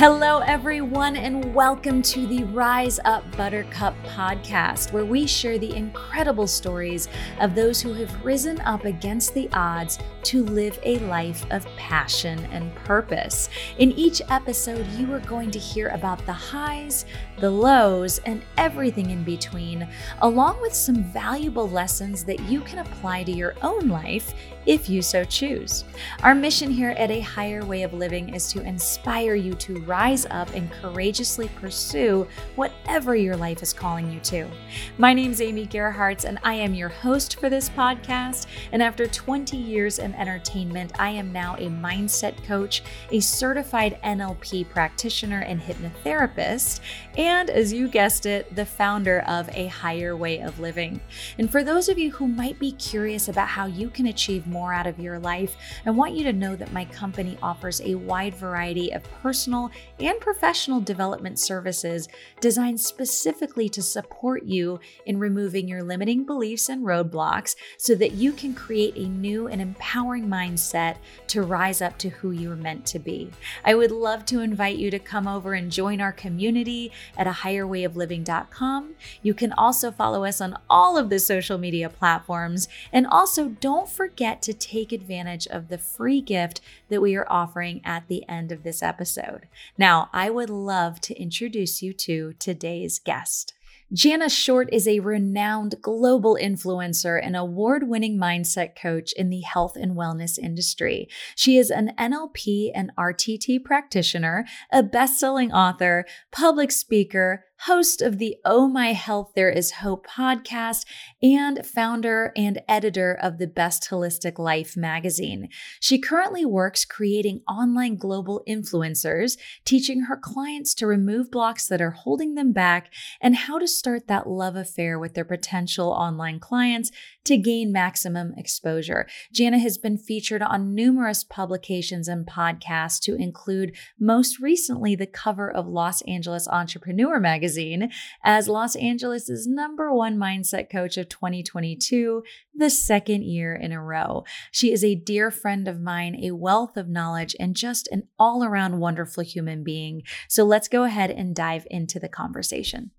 Hello, everyone, and welcome to the Rise Up Buttercup podcast, where we share the incredible stories of those who have risen up against the odds to live a life of passion and purpose. In each episode, you are going to hear about the highs, the lows, and everything in between, along with some valuable lessons that you can apply to your own life if you so choose. Our mission here at A Higher Way of Living is to inspire you to rise up and courageously pursue whatever your life is calling you to. My name is Amy Gerhardt, and I am your host for this podcast. And after 20 years in entertainment, I am now a mindset coach, a certified NLP practitioner and hypnotherapist, and as you guessed it, the founder of A Higher Way of Living. And for those of you who might be curious about how you can achieve more out of your life, I want you to know that my company offers a wide variety of personal and professional development services designed specifically to support you in removing your limiting beliefs and roadblocks so that you can create a new and empowering mindset to rise up to who you are meant to be. I would love to invite you to come over and join our community at a higherwayofliving.com. You can also follow us on all of the social media platforms. And also, don't forget to take advantage of the free gift that we are offering at the end of this episode. Now, I would love to introduce you to today's guest. Jana Short is a renowned global influencer and award winning mindset coach in the health and wellness industry. She is an NLP and RTT practitioner, a best selling author, public speaker, host of the Oh My Health There Is Hope podcast, and founder and editor of the Best Holistic Life magazine. She currently works creating online global influencers, teaching her clients to remove blocks that are holding them back and how to start that love affair with their potential online clients to gain maximum exposure. Jana has been featured on numerous publications and podcasts to include most recently the cover of Los Angeles Entrepreneur magazine as Los Angeles' number one mindset coach of 2022, the second year in a row. She is a dear friend of mine, a wealth of knowledge, and just an all around wonderful human being. So let's go ahead and dive into the conversation.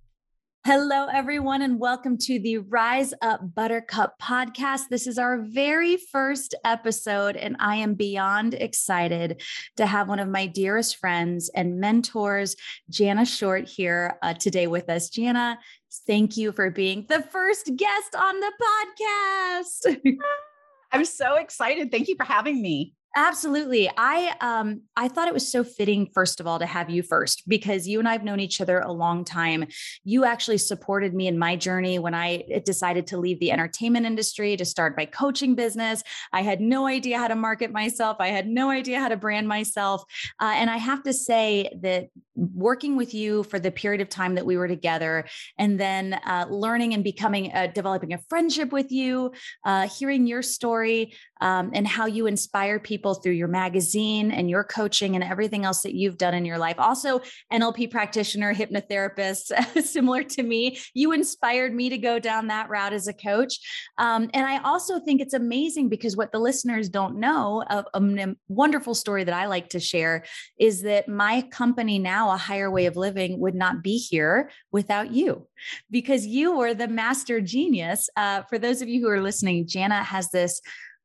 Hello, everyone, and welcome to the Rise Up Buttercup podcast. This is our very first episode, and I am beyond excited to have one of my dearest friends and mentors, Jana Short, here uh, today with us. Jana, thank you for being the first guest on the podcast. I'm so excited. Thank you for having me. Absolutely. I um I thought it was so fitting first of all to have you first because you and I've known each other a long time. You actually supported me in my journey when I eh, decided to leave the entertainment industry to start my coaching business. I had no idea how to market myself. I had no idea how to brand myself. Uh, and I have to say that working with you for the period of time that we were together and then uh, learning and becoming uh, developing a friendship with you uh, hearing your story um, and how you inspire people through your magazine and your coaching and everything else that you've done in your life. Also nlp practitioner hypnotherapist similar to me. You inspired me to go down that route as a coach. Um, and i also think it's amazing because what the listeners don't know of a wonderful story that i like to share is that my company now now a higher way of living would not be here without you because you were the master genius. Uh, for those of you who are listening, Jana has this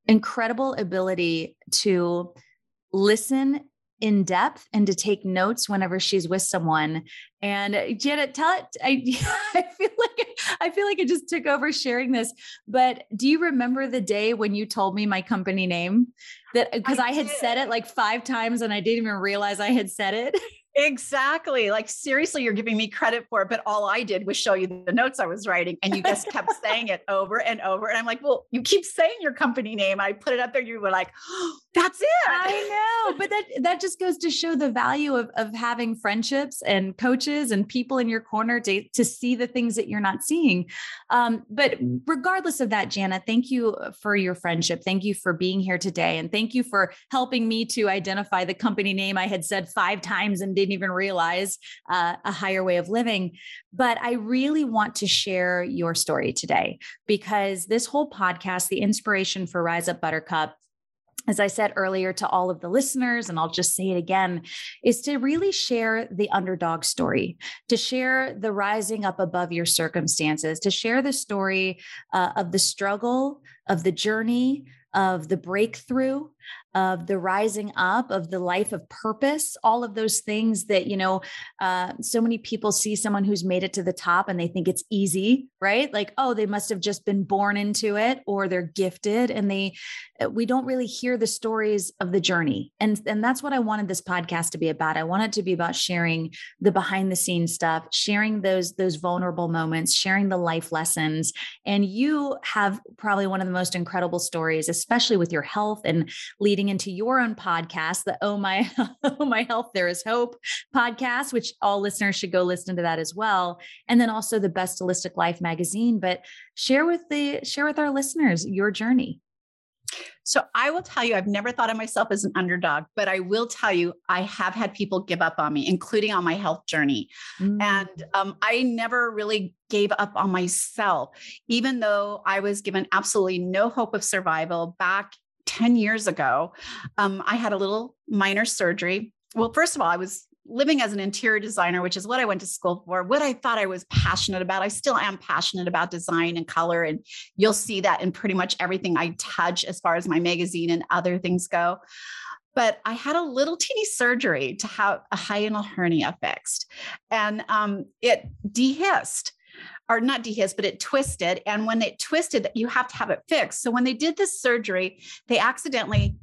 incredible ability to listen in depth and to take notes whenever she's with someone. And Janet, tell it. I, I feel like I feel like I just took over sharing this. But do you remember the day when you told me my company name? That because I, I had said it like five times and I didn't even realize I had said it. Exactly. Like seriously, you're giving me credit for it, but all I did was show you the notes I was writing and you just kept saying it over and over. And I'm like, well, you keep saying your company name. I put it up there. You were like, oh, that's it. I know. But that that just goes to show the value of, of having friendships and coaches and people in your corner to, to see the things that you're not seeing. Um, but regardless of that, Jana, thank you for your friendship. Thank you for being here today. And thank you for helping me to identify the company name I had said five times and did didn't even realize uh, a higher way of living. But I really want to share your story today because this whole podcast, the inspiration for Rise Up Buttercup, as I said earlier to all of the listeners, and I'll just say it again, is to really share the underdog story, to share the rising up above your circumstances, to share the story uh, of the struggle, of the journey, of the breakthrough, of the rising up of the life of purpose all of those things that you know uh, so many people see someone who's made it to the top and they think it's easy right? Like oh they must have just been born into it or they're gifted and they uh, we don't really hear the stories of the journey. And and that's what i wanted this podcast to be about. I want it to be about sharing the behind the scenes stuff sharing those those vulnerable moments sharing the life lessons. And you have probably one of the most incredible stories especially with your health and leading into your own podcast, the Oh My Oh My Health There Is Hope podcast, which all listeners should go listen to that as well. And then also the Best Holistic Life magazine. But share with the share with our listeners your journey. So I will tell you, I've never thought of myself as an underdog, but I will tell you, I have had people give up on me, including on my health journey. Mm. And um, I never really gave up on myself, even though I was given absolutely no hope of survival back 10 years ago, um, I had a little minor surgery. Well, first of all, I was living as an interior designer, which is what I went to school for, what I thought I was passionate about. I still am passionate about design and color. And you'll see that in pretty much everything I touch as far as my magazine and other things go. But I had a little teeny surgery to have a hiatal hernia fixed, and um, it dehisced or not dehisced, but it twisted. And when it twisted, you have to have it fixed. So when they did this surgery, they accidentally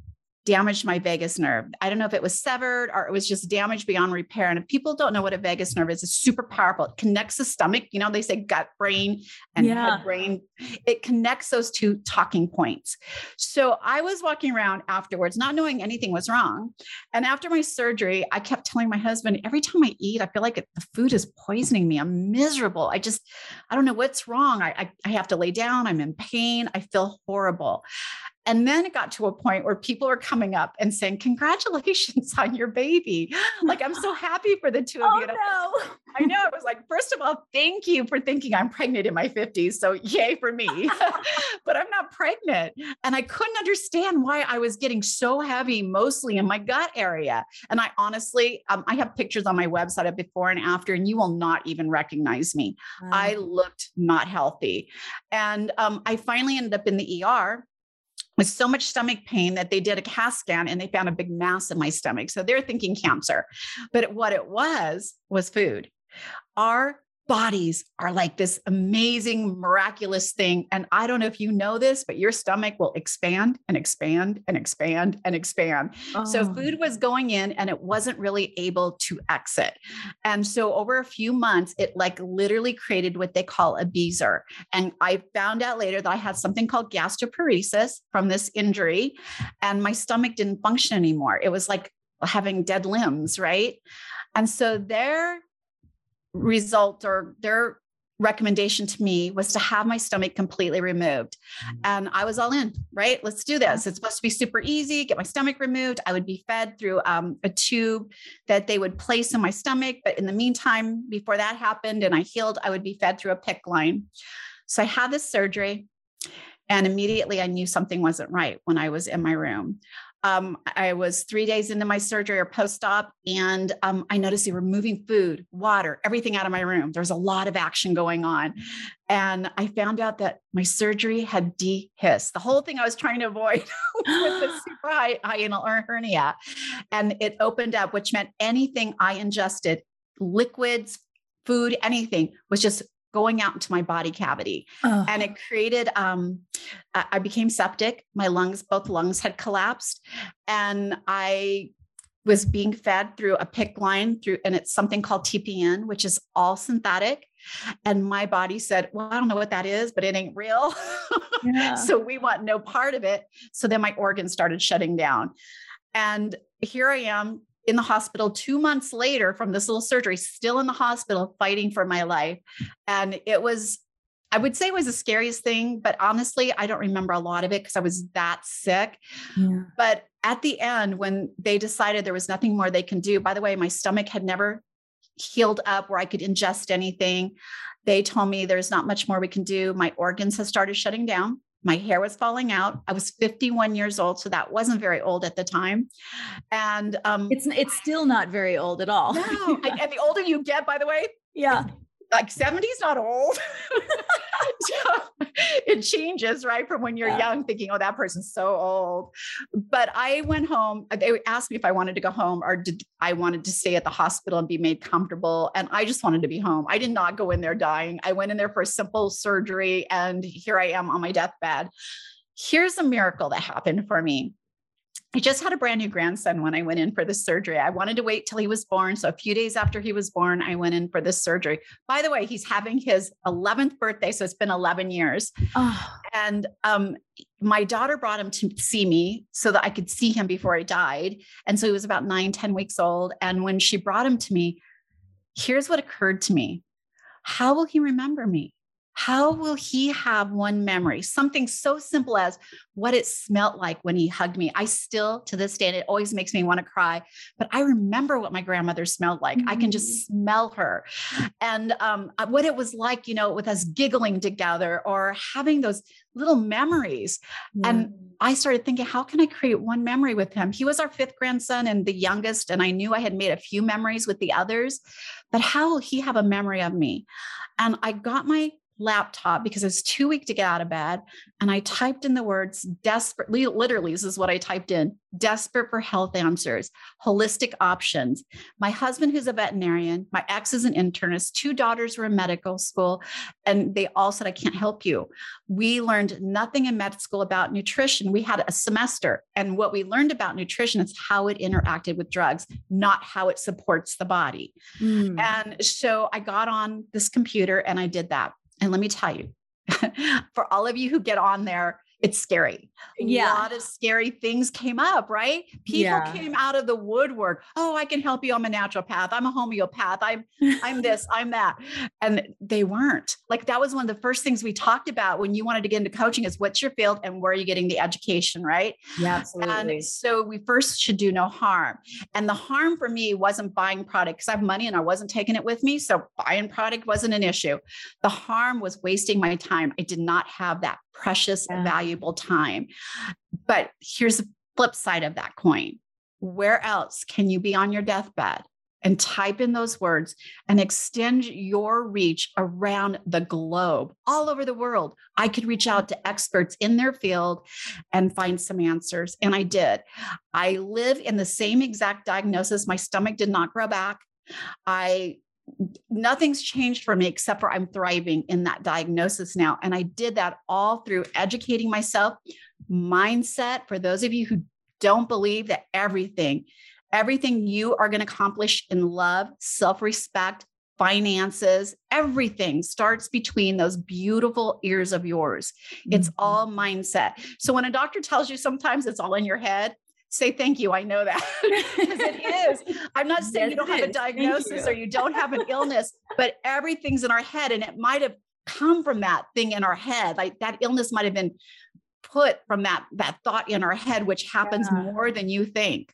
damaged my vagus nerve. I don't know if it was severed or it was just damaged beyond repair. And if people don't know what a vagus nerve is, it's super powerful. It connects the stomach. You know, they say gut brain and yeah. head brain. It connects those two talking points. So I was walking around afterwards, not knowing anything was wrong. And after my surgery, I kept telling my husband, every time I eat, I feel like it, the food is poisoning me. I'm miserable. I just, I don't know what's wrong. I, I, I have to lay down. I'm in pain. I feel horrible. And then it got to a point where people were coming up and saying, Congratulations on your baby. Like, I'm so happy for the two of oh, you. No. I know. It was like, first of all, thank you for thinking I'm pregnant in my 50s. So, yay for me. but I'm not pregnant. And I couldn't understand why I was getting so heavy, mostly in my gut area. And I honestly, um, I have pictures on my website of before and after, and you will not even recognize me. Wow. I looked not healthy. And um, I finally ended up in the ER with so much stomach pain that they did a CAT scan and they found a big mass in my stomach. So they're thinking cancer. But what it was was food. Our bodies are like this amazing, miraculous thing. And I don't know if you know this, but your stomach will expand and expand and expand and expand. Oh. So food was going in and it wasn't really able to exit. And so over a few months, it like literally created what they call a bezoar. And I found out later that I had something called gastroparesis from this injury, and my stomach didn't function anymore. It was like having dead limbs, right? And so there result or their recommendation to me was to have my stomach completely removed. Mm-hmm. And I was all in, right? Let's do this. It's supposed to be super easy. Get my stomach removed. I would be fed through um, a tube that they would place in my stomach. But in the meantime, before that happened and I healed, I would be fed through a PICC line. So I had this surgery. And immediately I knew something wasn't right when I was in my room um, I was three days into my surgery or post op, and um, I noticed they were moving food, water, everything out of my room. There was a lot of action going on. And I found out that my surgery had dehisced, the whole thing I was trying to avoid with the super high hiatal hernia. And it opened up, which meant anything I ingested, liquids, food, anything was just going out into my body cavity. Oh. And it created, um, I became septic. My lungs, both lungs had collapsed. And I was being fed through a PICC line through, and it's something called TPN, which is all synthetic. And my body said, Well, I don't know what that is, but it ain't real. Yeah. so we want no part of it. So then my organs started shutting down. And here I am in the hospital two months later from this little surgery, still in the hospital fighting for my life. And it was, I would say it was the scariest thing, but honestly, I don't remember a lot of it because I was that sick. Yeah. But at the end, when they decided there was nothing more they can do, by the way, my stomach had never healed up where I could ingest anything. They told me there's not much more we can do. My organs have started shutting down My hair was falling out. I was 51 years old, so that wasn't very old at the time. And um, it's it's still not very old at all. No, I, and the older you get, by the way, yeah, like 70 is not old. so it changes, right? From when you're yeah. young, thinking, oh, that person's so old. But I went home. Uh, they asked me if I wanted to go home or did I wanted to stay at the hospital and be made comfortable. And I just wanted to be home. I did not go in there dying. I went in there for a simple surgery. And here I am on my deathbed. Here's a miracle that happened for me. I just had a brand new grandson when I went in for the surgery. I wanted to wait till he was born. So a few days after he was born, I went in for this surgery. By the way, he's having his 11th birthday. So it's been 11 years. Oh. And um, my daughter brought him to see me so that I could see him before he died. And so he was about nine, 10 weeks old. And when she brought him to me, here's what occurred to me. How will he remember me? How will he have one memory? Something so simple as what it smelt like when he hugged me. I still, to this day, and it always makes me want to cry, but I remember what my grandmother smelled like. Mm-hmm. I can just mm. smell her. And um, uh, what it was like, you know, with us giggling together or having those little memories. Mm-hmm. And. I started thinking, how can I create one memory with him? He was our fifth grandson and the youngest. And I knew I had made a few memories with the others, but how will he have a memory of me? And I got my laptop because I was too weak to get out of bed. And I typed in the words desperately, literally, this is what I typed in desperate for health answers, holistic options. My husband, who's a veterinarian, my ex is an internist, two daughters were in medical school, and they all said, I can't help you. We learned nothing in med school about nutrition. We had a semester, and what we learned about nutrition is how it interacted with drugs, not how it supports the body. Mm. And so I got on this computer and I did that. And let me tell you, for all of you who get on there it's scary. Yeah. A lot of scary things came up, right? People yeah. came out of the woodwork. Oh, I can help you. I'm a naturopath. I'm a homeopath. I'm I'm this, I'm that. And they weren't. Like that was one of the first things we talked about when you wanted to get into coaching is what's your field and where are you getting the education, right? Yeah, absolutely. And so we first should do no harm. And the harm for me wasn't buying product because I have money and I wasn't taking it with me. So buying product wasn't an issue. The harm was wasting my time. I did not have that precious, yeah. valuable time. But here's the flip side of that coin. Where else can you be on your deathbed and type in those words and extend your reach around the globe, all over the world? I could reach out to experts in their field and find some answers. And I did. I live in the same exact diagnosis. My stomach did not grow back. I nothing's changed for me except for I'm thriving in that diagnosis now. And I did that all through educating myself, mindset. For those of you who don't believe that everything, everything you are going to accomplish in love, self respect, finances, everything starts between those beautiful ears of yours. It's mm-hmm. all mindset. So when a doctor tells you sometimes it's all in your head, say thank you. I know that because it is. I'm not saying yes, you don't have is. a diagnosis you. or you don't have an illness, but everything's in our head and it might have come from that thing in our head. Like that illness might have been put from that that thought in our head which happens yeah. more than you think.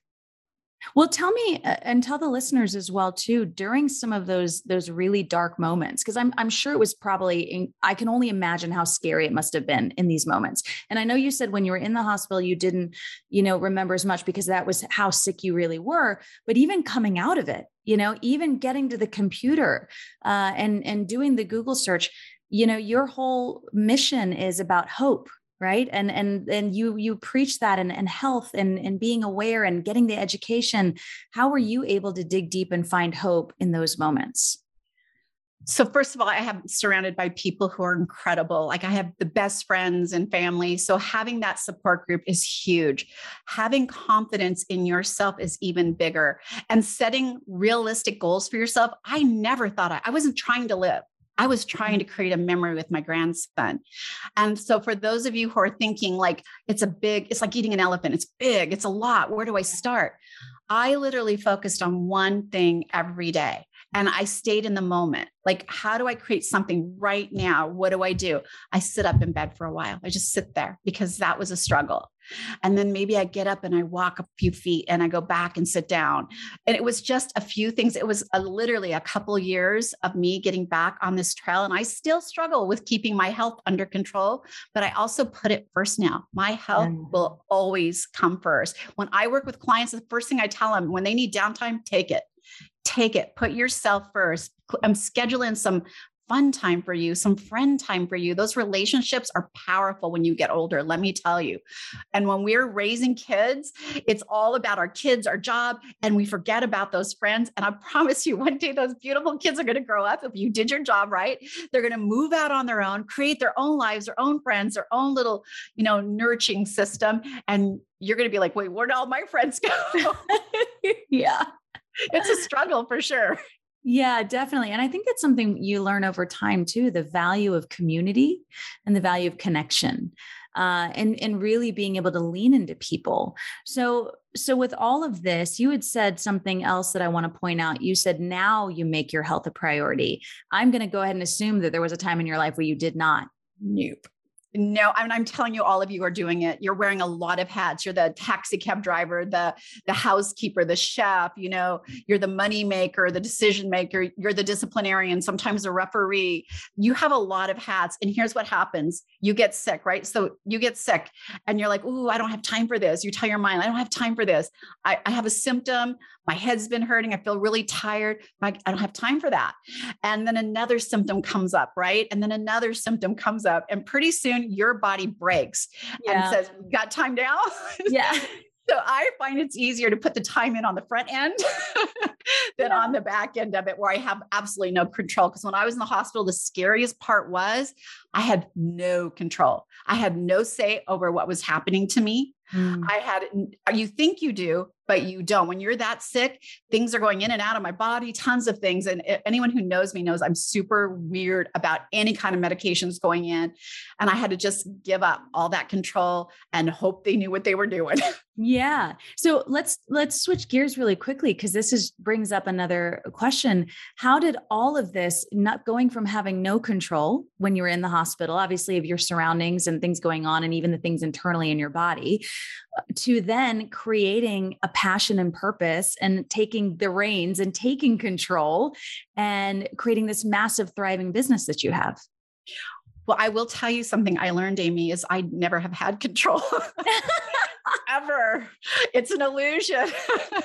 Well, tell me and tell the listeners as well too during some of those those really dark moments because I'm I'm sure it was probably in, I can only imagine how scary it must have been in these moments. And I know you said when you were in the hospital you didn't, you know, remember as much because that was how sick you really were, but even coming out of it, you know, even getting to the computer uh, and and doing the Google search, you know, your whole mission is about hope, right? And and and you you preach that and, and health and and being aware and getting the education. How were you able to dig deep and find hope in those moments? So first of all i have surrounded by people who are incredible. Like i have the best friends and family. So having that support group is huge. Having confidence in yourself is even bigger. And setting realistic goals for yourself i never thought I, I wasn't trying to live I was trying to create a memory with my grandson. And so, for those of you who are thinking like it's a big, it's like eating an elephant, it's big, it's a lot. Where do I start? I literally focused on one thing every day. And I stayed in the moment. Like, how do I create something right now? What do I do? I sit up in bed for a while. I just sit there because that was a struggle. And then maybe I get up and I walk a few feet and I go back and sit down. And it was just a few things. It was a, literally a couple years of me getting back on this trail. And I still struggle with keeping my health under control, but I also put it first now. My health mm. will always come first. When I work with clients, the first thing I tell them when they need downtime, take it take it, put yourself first. I'm scheduling some fun time for you, some friend time for you. Those relationships are powerful when you get older, let me tell you. And when we're raising kids, it's all about our kids, our job, and we forget about those friends. And I promise you, one day those beautiful kids are going to grow up. If you did your job right, they're going to move out on their own, create their own lives, their own friends, their own little, you know, nurturing system. And you're going to be like, wait, where'd all my friends go? yeah it's a struggle for sure. Yeah, definitely. And I think that's something you learn over time too the value of community and the value of connection. Uh, and and really being able to lean into people. So so with all of this, you had said something else that I want to point out. You said now you make your health a priority. I'm going to go ahead and assume that there was a time in your life where you did not. Nope. No, I mean, I'm telling you, all of you are doing it. You're wearing a lot of hats. You're the taxi cab driver, the the housekeeper, the chef. You know, you're the money maker, the decision maker. You're the disciplinarian. Sometimes a referee. You have a lot of hats. And here's what happens: you get sick, right? So you get sick, and you're like, "Ooh, I don't have time for this." You tell your mind, "I don't have time for this. I, I have a symptom. My head's been hurting. I feel really tired. I I don't have time for that." And then another symptom comes up, right? And then another symptom comes up, and pretty soon your body breaks yeah. and says, Got time now? Yeah. So I find it's easier to put the time in on the front end than yeah. on the back end of it, where I have absolutely no control. Because when I was in the hospital, the scariest part was I had no control. I had no say over what was happening to me. Mm. I had, you think you do, but you don't. When you're that sick, things are going in and out of my body, tons of things. And anyone who knows me knows I'm super weird about any kind of medications going in. And I had to just give up all that control and hope they knew what they were doing. Yeah. So let's let's switch gears really quickly because this is brings up another question. How did all of this not going from having no control when you were in the hospital, obviously of your surroundings and things going on and even the things internally in your body, uh, to then creating a passion and purpose and taking the reins and taking control and creating this massive thriving business that you have? Well, I will tell you something I learned, Amy, is I never have had control. ever. It's an illusion. well,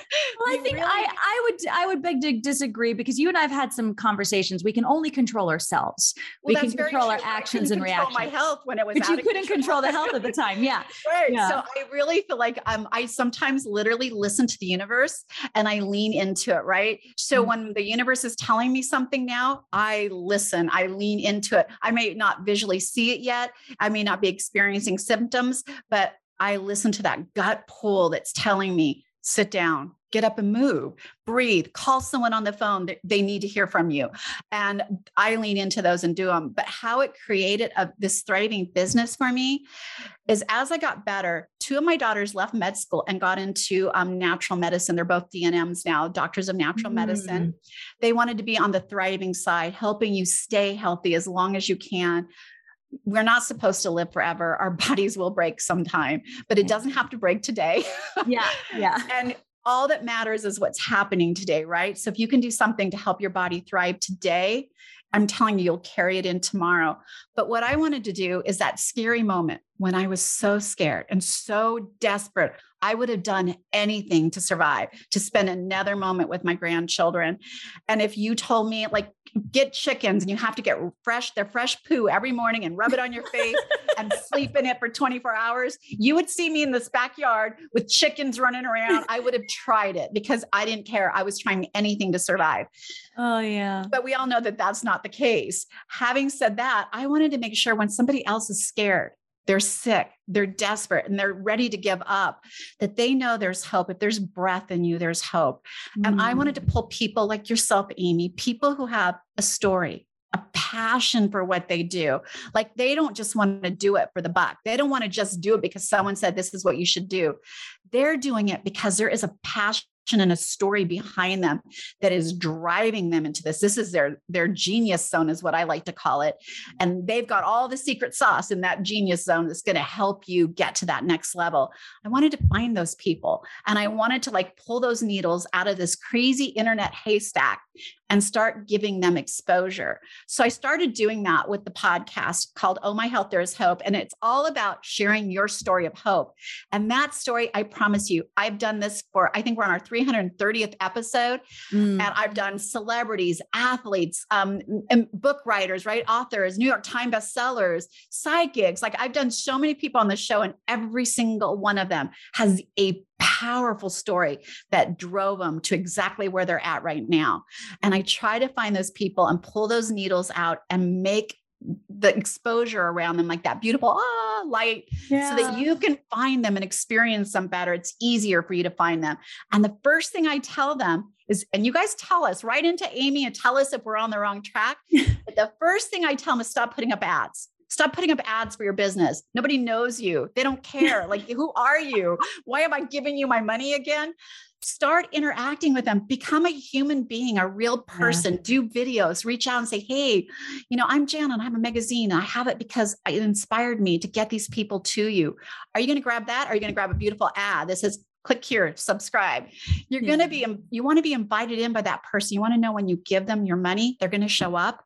I think really... I, I would I would beg to disagree because you and I've had some conversations. We can only control ourselves. Well, we can control our actions and reactions. My health when it was, but you couldn't control. control the health at the time. Yeah, right. Yeah. So I really feel like um, I sometimes literally listen to the universe and I lean into it. Right. So mm-hmm. when the universe is telling me something now, I listen. I lean into it. I may not visually see it yet. I may not be experiencing symptoms, but I listen to that gut pull that's telling me, sit down, get up and move, breathe, call someone on the phone that they need to hear from you. And I lean into those and do them. But how it created a, this thriving business for me is as I got better, two of my daughters left med school and got into um, natural medicine. They're both DNMs now, doctors of natural mm. medicine. They wanted to be on the thriving side, helping you stay healthy as long as you can we're not supposed to live forever. Our bodies will break sometime, but it doesn't have to break today. Yeah. Yeah. and all that matters is what's happening today, right? So if you can do something to help your body thrive today, I'm telling you, you'll carry it in tomorrow. But what I wanted to do is that scary moment when I was so scared and so desperate. I would have done anything to survive, to spend another moment with my grandchildren. And if you told me, like, get chickens and you have to get fresh, their fresh poo every morning and rub it on your face and sleep in it for 24 hours, you would see me in this backyard with chickens running around. I would have tried it because I didn't care. I was trying anything to survive. Oh, yeah. But we all know that that's not the case. Having said that, I wanted to make sure when somebody else is scared, they're sick, they're desperate, and they're ready to give up, that they know there's hope. If there's breath in you, there's hope. Mm. And I wanted to mm. pull people like yourself, Amy, people who have a story, a passion for what they do. Like they don't just want to do it for the buck. They don't want to just do it because someone said this is what you should do. They're doing it because there is a passion and a story behind them that is driving them into this. This is their their genius zone is what I like to call it. And they've got all the secret sauce in that genius zone that's going to help you get to that next level. I wanted to find those people and I wanted to like pull those needles out of this crazy internet haystack and start giving them exposure. So I started doing that with the podcast called Oh My Health There Is Hope and it's all about sharing your story of hope. And that story I promise you I've done this for I think we're on our 330th episode mm. and I've done celebrities, athletes, um, and book writers, right? Authors, New York Times bestsellers, psychics. Like I've done so many people on the show and every single one of them has a powerful story that drove them to exactly where they're at right now. And I try to find those people and pull those needles out and make the exposure around them like that beautiful ah, light yeah. so that you can find them and experience them better it's easier for you to find them and the first thing i tell them is and you guys tell us right into amy and tell us if we're on the wrong track but the first thing i tell them is stop putting up ads Stop putting up ads for your business. Nobody knows you. They don't care. Like, who are you? Why am I giving you my money again? Start interacting with them. Become a human being, a real person. Yeah. Do videos, reach out and say, Hey, you know, I'm Jan and I have a magazine. I have it because it inspired me to get these people to you. Are you going to grab that? Are you going to grab a beautiful ad that says, click here, subscribe. You're yeah. going to be, um, you want to be invited in by that person. You want to know when you give them your money, they're going to show up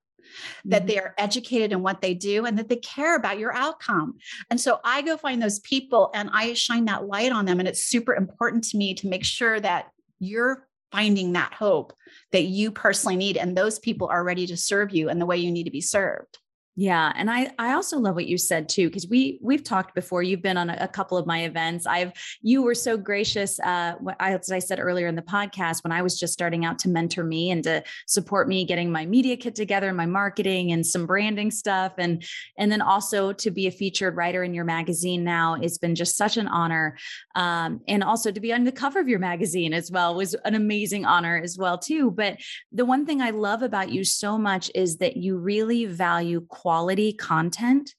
that mm-hmm. they are educated in what they do and that they care about your outcome. And so I go find those people and I shine that light on them. And it's super important to me to make sure that you're finding that hope that you personally need and those people are ready to serve you in the way you need to be served. Yeah, and I I also love what you said too because we we've talked before. You've been on a, a, couple of my events. I've you were so gracious. Uh, as I said earlier in the podcast, when I was just starting out to mentor me and to support me getting my media kit together, and my marketing and some branding stuff, and and then also to be a featured writer in your magazine now. It's been just such an honor, um, and also to be on the cover of your magazine as well was an amazing honor as well too. But the one thing I love about you so much is that you really value quality quality content.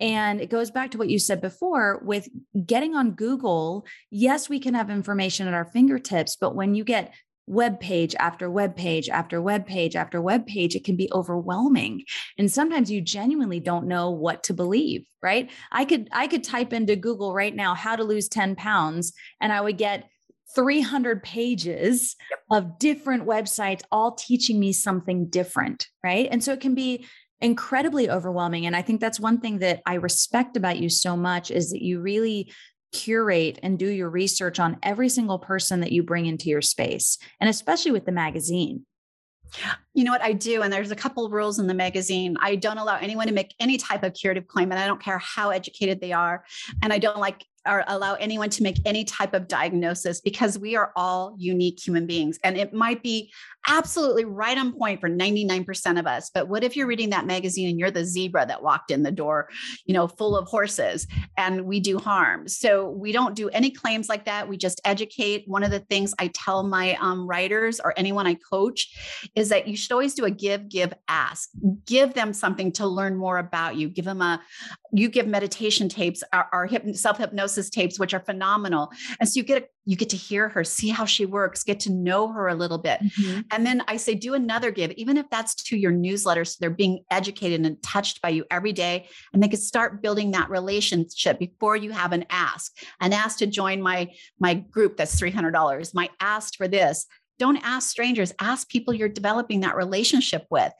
And it goes back to what you said before with getting on Google. Yes, we can have information at our fingertips, but when you get web page after web page after web page after web page it can be overwhelming and sometimes you genuinely don't know what to believe right i could i could type into google right now how to lose 10 pounds and i would get 300 pages of different websites all teaching me something different right and so it can be incredibly overwhelming. And I think that's one thing that I respect about you so much is that you really curate and do your research on every single person that you bring into your space, and especially with the magazine. You know what I do? And there's a couple rules in the magazine. I don't allow anyone to make any type of curative claim, and I don't care how educated they are. And I don't like or allow anyone to make any type of diagnosis because we are all unique human beings. And it might be absolutely right on point for 99% of us. But what if you're reading that magazine and you're the zebra that walked in the door, you know, full of horses and we do harm? So we don't do any claims like that. We just educate. One of the things I tell my um, writers or anyone I coach is that you should always do a give, give, ask. Give them something to learn more about you. Give them a, you give meditation tapes, our, our self hypnosis tapes, which are phenomenal. And so you get a, you get to hear her, see how she works, get to know her a little bit. Mm-hmm. And then I say, do another give, even if that's to your newsletter. So they're being educated and touched by you every day. And they can start building that relationship before you have an ask. An ask to join my, my group that's $300. My ask for this. Don't ask strangers, ask people you're developing that relationship with.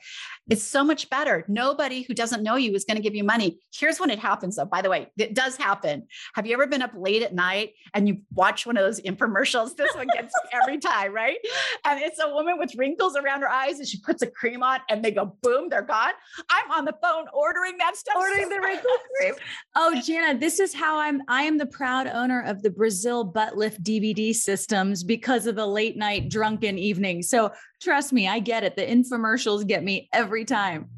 It's so much better. Nobody who doesn't know you is going to give you money. Here's when it happens, though. By the way, it does happen. Have you ever been up late at night and you watch one of those infomercials? This one gets every time, right? And it's a woman with wrinkles around her eyes and she puts a cream on and they go, boom, they're gone. I'm on the phone ordering that stuff. Ordering the wrinkle cream. Oh, Jana, this is how I'm. I am the proud owner of the Brazil butt lift DVD systems because of the late night drunken evening. So trust me, I get it. The infomercials get me every time.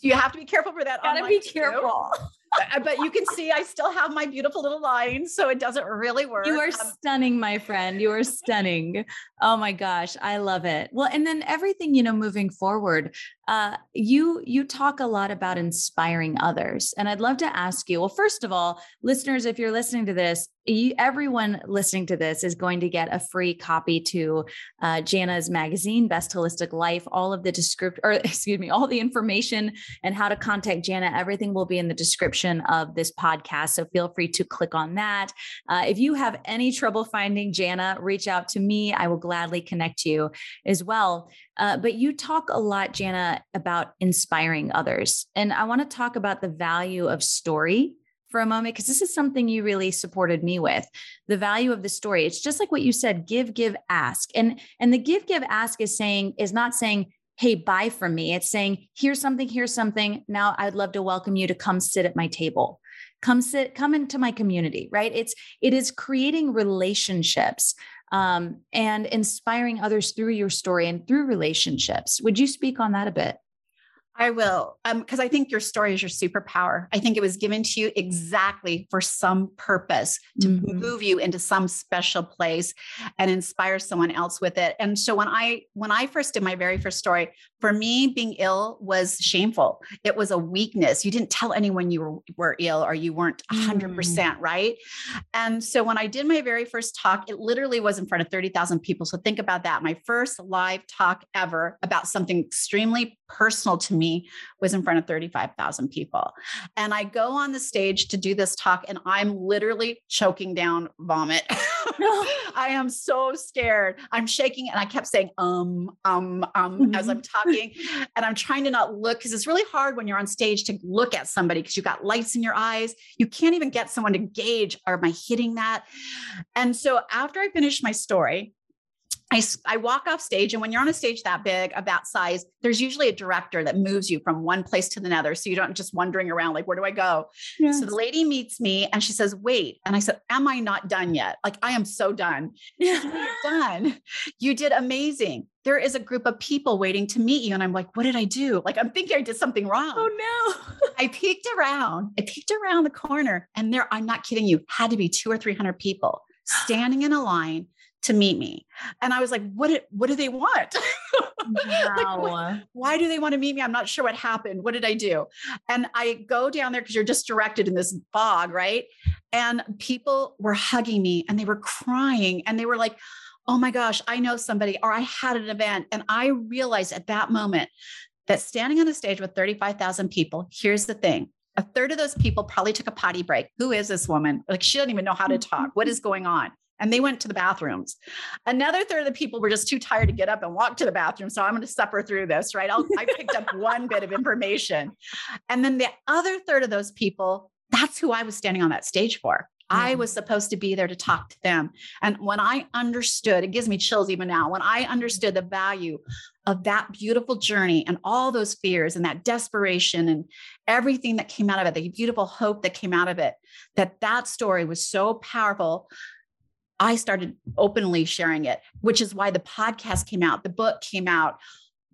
You have to be careful for that. Gotta be careful. but you can see I still have my beautiful little lines, so it doesn't really work. You are um, stunning, my friend. You are stunning. Oh my gosh, I love it. Well, and then everything, you know, moving forward, uh, you you talk a lot about inspiring others, and I'd love to ask you. Well, first of all, listeners, if you're listening to this, you, everyone listening to this is going to get a free copy to uh, Jana's magazine, Best Holistic Life. All of the description, or excuse me, all the information and how to contact Jana, everything will be in the description of this podcast. So feel free to click on that. Uh, if you have any trouble finding Jana, reach out to me. I will gladly connect you as well. Uh, but you talk a lot, Jana, about inspiring others. And I want to talk about the value of story for a moment because this is something you really supported me with the value of the story. It's just like what you said give give ask and and the give give ask is saying is not saying hey buy from me. It's saying here's something here's something. Now i'd love to welcome you to come sit at my table. Come sit come into my community right? It's it is creating relationships um, and inspiring others through your story and through relationships. Would you speak on that a bit? I will, because um, I think your story is your superpower. I think it was given to you exactly for some purpose to mm-hmm. move you into some special place and inspire someone else with it. And so when I when I first did my very first story, for me, being ill was shameful. It was a weakness. You didn't tell anyone you were, were ill or you weren't 100% mm. right. And so when I did my very first talk, it literally was in front of 30,000 people. So think about that. My first live talk ever about something extremely personal to me was in front of 35,000 people. And I go on the stage to do this talk and I'm literally choking down vomit. I am so scared. I'm shaking and I kept saying um um um mm-hmm. as I'm talking and I'm trying to not look cuz it's really hard when you're on stage to look at somebody cuz you've got lights in your eyes. You can't even get someone to gauge am I hitting that? And so after I finished my story, I, I walk off stage, and when you're on a stage that big, of that size, there's usually a director that moves you from one place to the another. So you don't just wandering around like, where do I go? Yes. So the lady meets me and she says, wait. And I said, Am I not done yet? Like, I am so done. Yeah. Done. You did amazing. There is a group of people waiting to meet you. And I'm like, what did I do? Like, I'm thinking I did something wrong. Oh no. I peeked around. I peeked around the corner, and there, I'm not kidding you, had to be two or 300 people standing in a line to meet me. And I was like, what, do, what do they want? Wow. like, what, why do they want to meet me? I'm not sure what happened. What did I do? And I go down there because you're just directed in this fog, right? And people were hugging me and they were crying and they were like, oh my gosh, I know somebody, or I had an event. And I realized at that moment that standing on a stage with 35,000 people, here's the thing a third of those people probably took a potty break. Who is this woman? Like, she doesn't even know how to talk. What is going on? And they went to the bathrooms. Another third of the people were just too tired to get up and walk to the bathroom. So I'm going to suffer through this, right? I'll, I picked up one bit of information. And then the other third of those people, that's who I was standing on that stage for. I mm. was supposed to be there to talk to them. And when I understood, it gives me chills even now, when I understood the value of that beautiful journey and all those fears and that desperation and everything that came out of it, the beautiful hope that came out of it, that that story was so powerful I started openly sharing it, which is why the podcast came out, the book came out,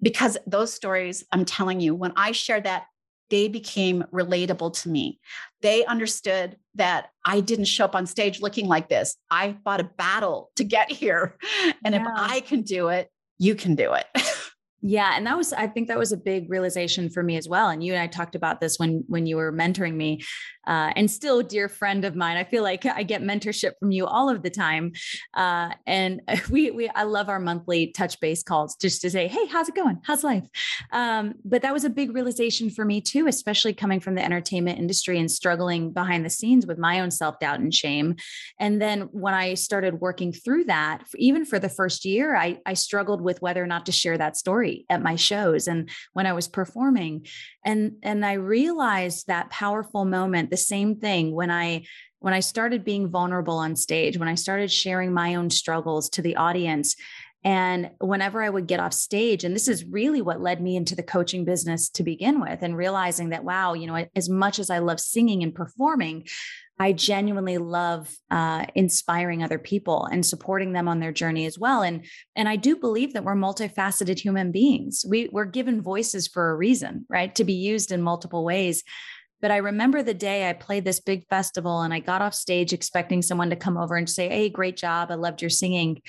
because those stories, I'm telling you, when I shared that, they became relatable to me. They understood that I didn't show up on stage looking like this. I fought a battle to get here. And yeah. if I can do it, you can do it. Yeah, and that was I think that was a big realization for me as well. And you and I talked about this when when you were mentoring me, uh, and still dear friend of mine. I feel like I get mentorship from you all of the time, uh, and we we I love our monthly touch base calls just to say, hey, how's it going? How's life? Um, but that was a big realization for me too, especially coming from the entertainment industry and struggling behind the scenes with my own self doubt and shame. And then when I started working through that, even for the first year, I I struggled with whether or not to share that story at my shows and when I was performing. And and I realized that powerful moment, the same thing when I when I started being vulnerable on stage, when I started sharing my own struggles to the audience, and whenever I would get off stage, and this is really what led me into the coaching business to begin with, and realizing that, wow, you know, as much as I love singing and performing, I genuinely love uh, inspiring other people and supporting them on their journey as well. And and I do believe that we're multifaceted human beings. We we're given voices for a reason, right? To be used in multiple ways. But I remember the day I played this big festival and I got off stage expecting someone to come over and say, "Hey, great job! I loved your singing."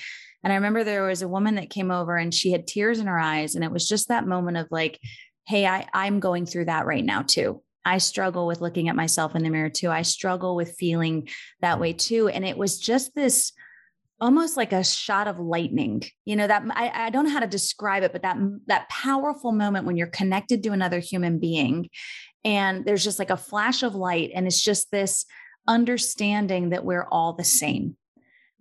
And I remember there was a woman that came over and she had tears in her eyes. And it was just that moment of like, hey, I, I'm going through that right now too. I struggle with looking at myself in the mirror too. I struggle with feeling that way too. And it was just this almost like a shot of lightning you know that I, I, don't know how to describe it but that that powerful moment when you're connected to another human being and there's just like a flash of light and it's just this understanding that we're all the same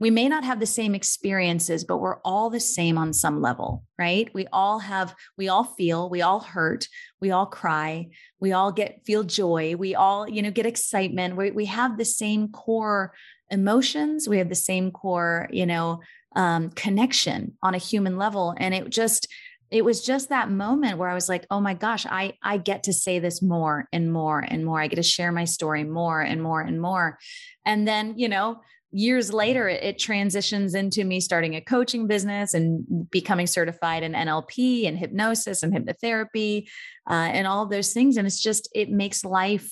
we may not have the same experiences but we're all the same on some level right? We all have we all feel we all hurt we all cry we all get feel joy we all you know get excitement. We, we have the same core emotions we have the same core you know um, connection on a human level. And it just it was just that moment where i was like oh my gosh i i get to say this more and more and more. I get to share my story more and more and more. And then you know years later it, it transitions into me starting a coaching business and becoming certified in nlp and hypnosis and hypnotherapy uh, and all those things. And it's just it makes life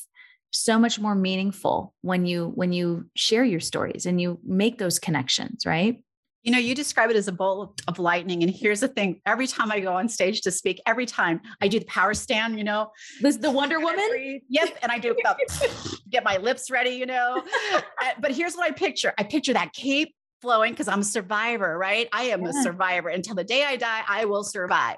so much more meaningful when you when you share your stories and you make those connections right you know, you describe it as a bolt of lightning. And here's the thing every time I go on stage to speak, every time I do the power stand, you know, this the Wonder Woman. Yep. And I do get my lips ready, you know. Uh, but here's what I picture I picture that cape flowing because I'm a survivor, right? I am yeah. a survivor. Until the day I die, I will survive.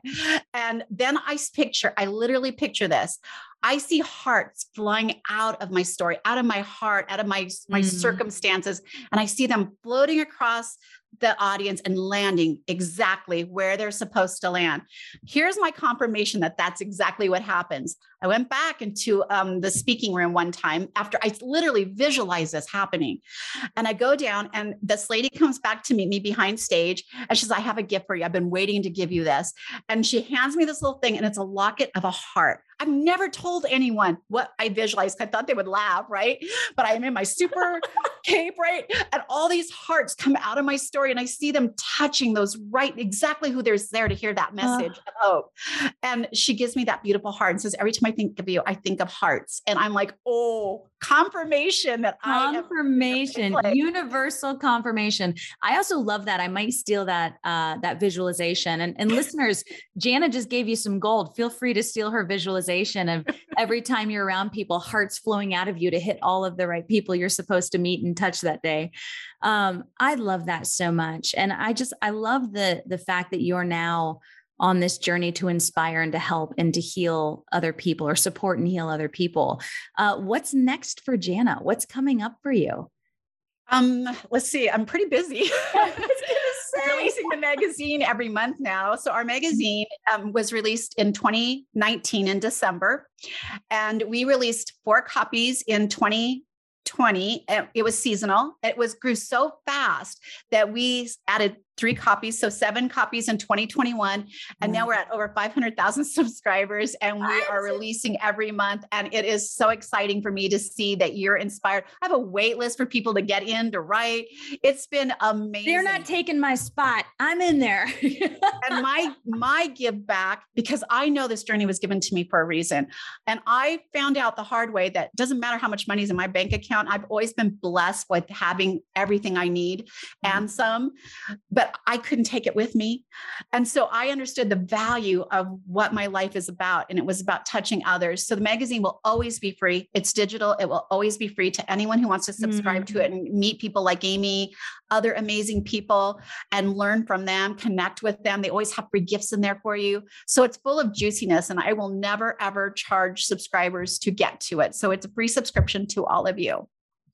And then I picture, I literally picture this. I see hearts flying out of my story, out of my heart, out of my, my mm. circumstances, and I see them floating across the audience and landing exactly where they're supposed to land. Here's my confirmation that that's exactly what happens. I went back into um, the speaking room one time after I literally visualized this happening. And I go down, and this lady comes back to meet me behind stage. And she says, I have a gift for you. I've been waiting to give you this. And she hands me this little thing, and it's a locket of a heart. I've never told anyone what I visualized. I thought they would laugh, right? But I am in my super cape, right? And all these hearts come out of my story, and I see them touching those right exactly who there's there to hear that message of hope. And she gives me that beautiful heart and says, Every time I think of you, I think of hearts. And I'm like, Oh, confirmation that confirmation, universal confirmation. I also love that. I might steal that uh, that visualization. And, and listeners, Jana just gave you some gold. Feel free to steal her visualization of every time you're around people, hearts flowing out of you to hit all of the right people you're supposed to meet and touch that day. Um, I love that so much, and I just I love the the fact that you're now on this journey to inspire and to help and to heal other people or support and heal other people. Uh, what's next for Jana? What's coming up for you? Um, let's see. I'm pretty busy. releasing the magazine every month now. So our magazine um, was released in 2019 in December, and we released four copies in 2020. It was seasonal. It was grew so fast that we added three copies, so seven copies in 2021. And now we're at over 500,000 subscribers and we are releasing every month. And it is so exciting for me to see that you're inspired. I have a wait list for people to get in to write. It's been amazing. They're not taking my spot. I'm in there. and my my give back, because I know this journey was given to me for a reason. And I found out the hard way that doesn't matter how much money is in my bank account. I've always been blessed with having everything I need mm-hmm. and some. But I couldn't take it with me. And so I understood the value of what my life is about. And it was about touching others. So the magazine will always be free. It's digital. It will always be free to anyone who wants to subscribe mm-hmm. to it and meet people like Amy, other amazing people, and learn from them, connect with them. They always have free gifts in there for you. So it's full of juiciness. And I will never, ever charge subscribers to get to it. So it's a free subscription to all of you.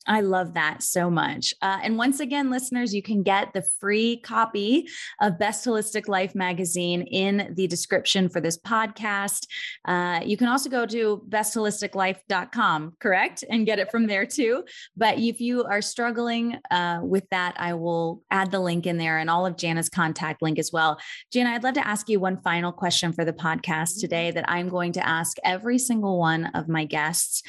I love that so much. Uh, and once again, listeners, you can get the free copy of Best Holistic Life magazine in the description for this podcast. Uh, you can also go to bestholisticlife.com, correct? And get it from there too. But if you are struggling uh, with that, I will add the link in there and all of Jana's contact link as well. Jana, I'd love to ask you one final question for the podcast today that I'm going to ask every single one of my guests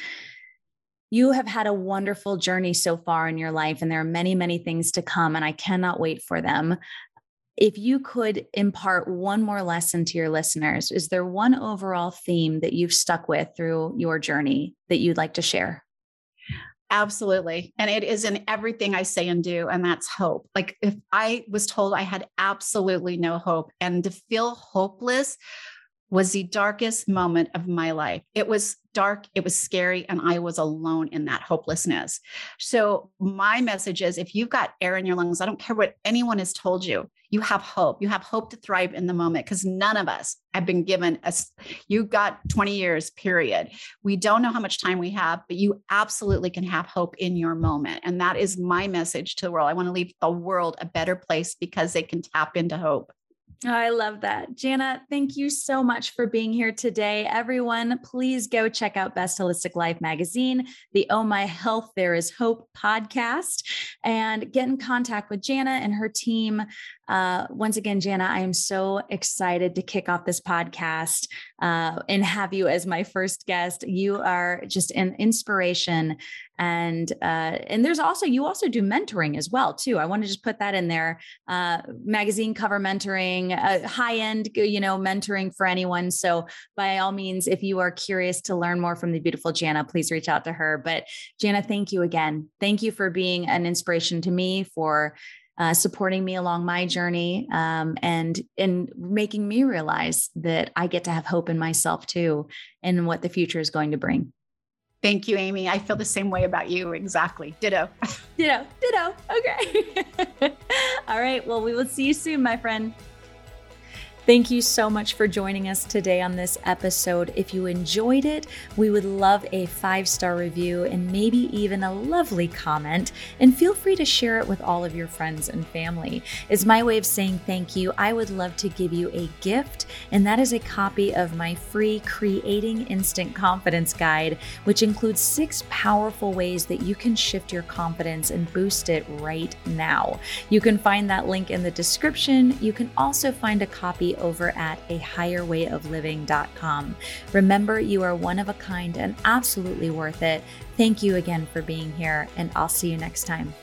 you have had a wonderful journey so far in your life, and there are many, many things to come, and I cannot wait for them. If you could impart one more lesson to your listeners, is there one overall theme that you've stuck with through your journey that you'd like to share? Absolutely. And it is in everything I say and do. And that's hope. Like if I was told I had absolutely no hope and to feel hopeless was the darkest moment of my life. It was dark, it was scary, and I was alone in that hopelessness. So, my message is if you've got air in your lungs, I don't care what anyone has told you, you have hope. You have hope to thrive in the moment because none of us have been given a, you got 20 years, period. We don't know how much time we have, but you absolutely can have hope in your moment. And that is my message to the world. I want to leave the world a better place because they can tap into hope. Oh, I love that. Jana, thank you so much for being here today. Everyone, please go check out Best Holistic Life magazine, the Oh My Health There Is Hope podcast, and get in contact with Jana and her team. Uh, once again, Jana, I am so excited to kick off this podcast uh, and have you as my first guest. You are just an inspiration, and uh, and there's also you also do mentoring as well too. I want to just put that in there. Uh, magazine cover mentoring, uh, high end, you know, mentoring for anyone. So by all means, if you are curious to learn more from the beautiful Jana, please reach out to her. But Jana, thank you again. Thank you for being an inspiration to me for uh, supporting me along my journey um, and and making me realize that I get to have hope in myself too and what the future is going to bring. Thank you, Amy. I feel the same way about you. Exactly. Ditto. Ditto. Ditto. Okay. All right. Well, we will see you soon, my friend. Thank you so much for joining us today on this episode. If you enjoyed it, we would love a five star review and maybe even a lovely comment. And feel free to share it with all of your friends and family. It's my way of saying thank you. I would love to give you a gift, and that is a copy of my free Creating Instant Confidence Guide, which includes six powerful ways that you can shift your confidence and boost it right now. You can find that link in the description. You can also find a copy over at a higherwayofliving.com. Remember, you are one of a kind and absolutely worth it. Thank you again for being here, and I'll see you next time.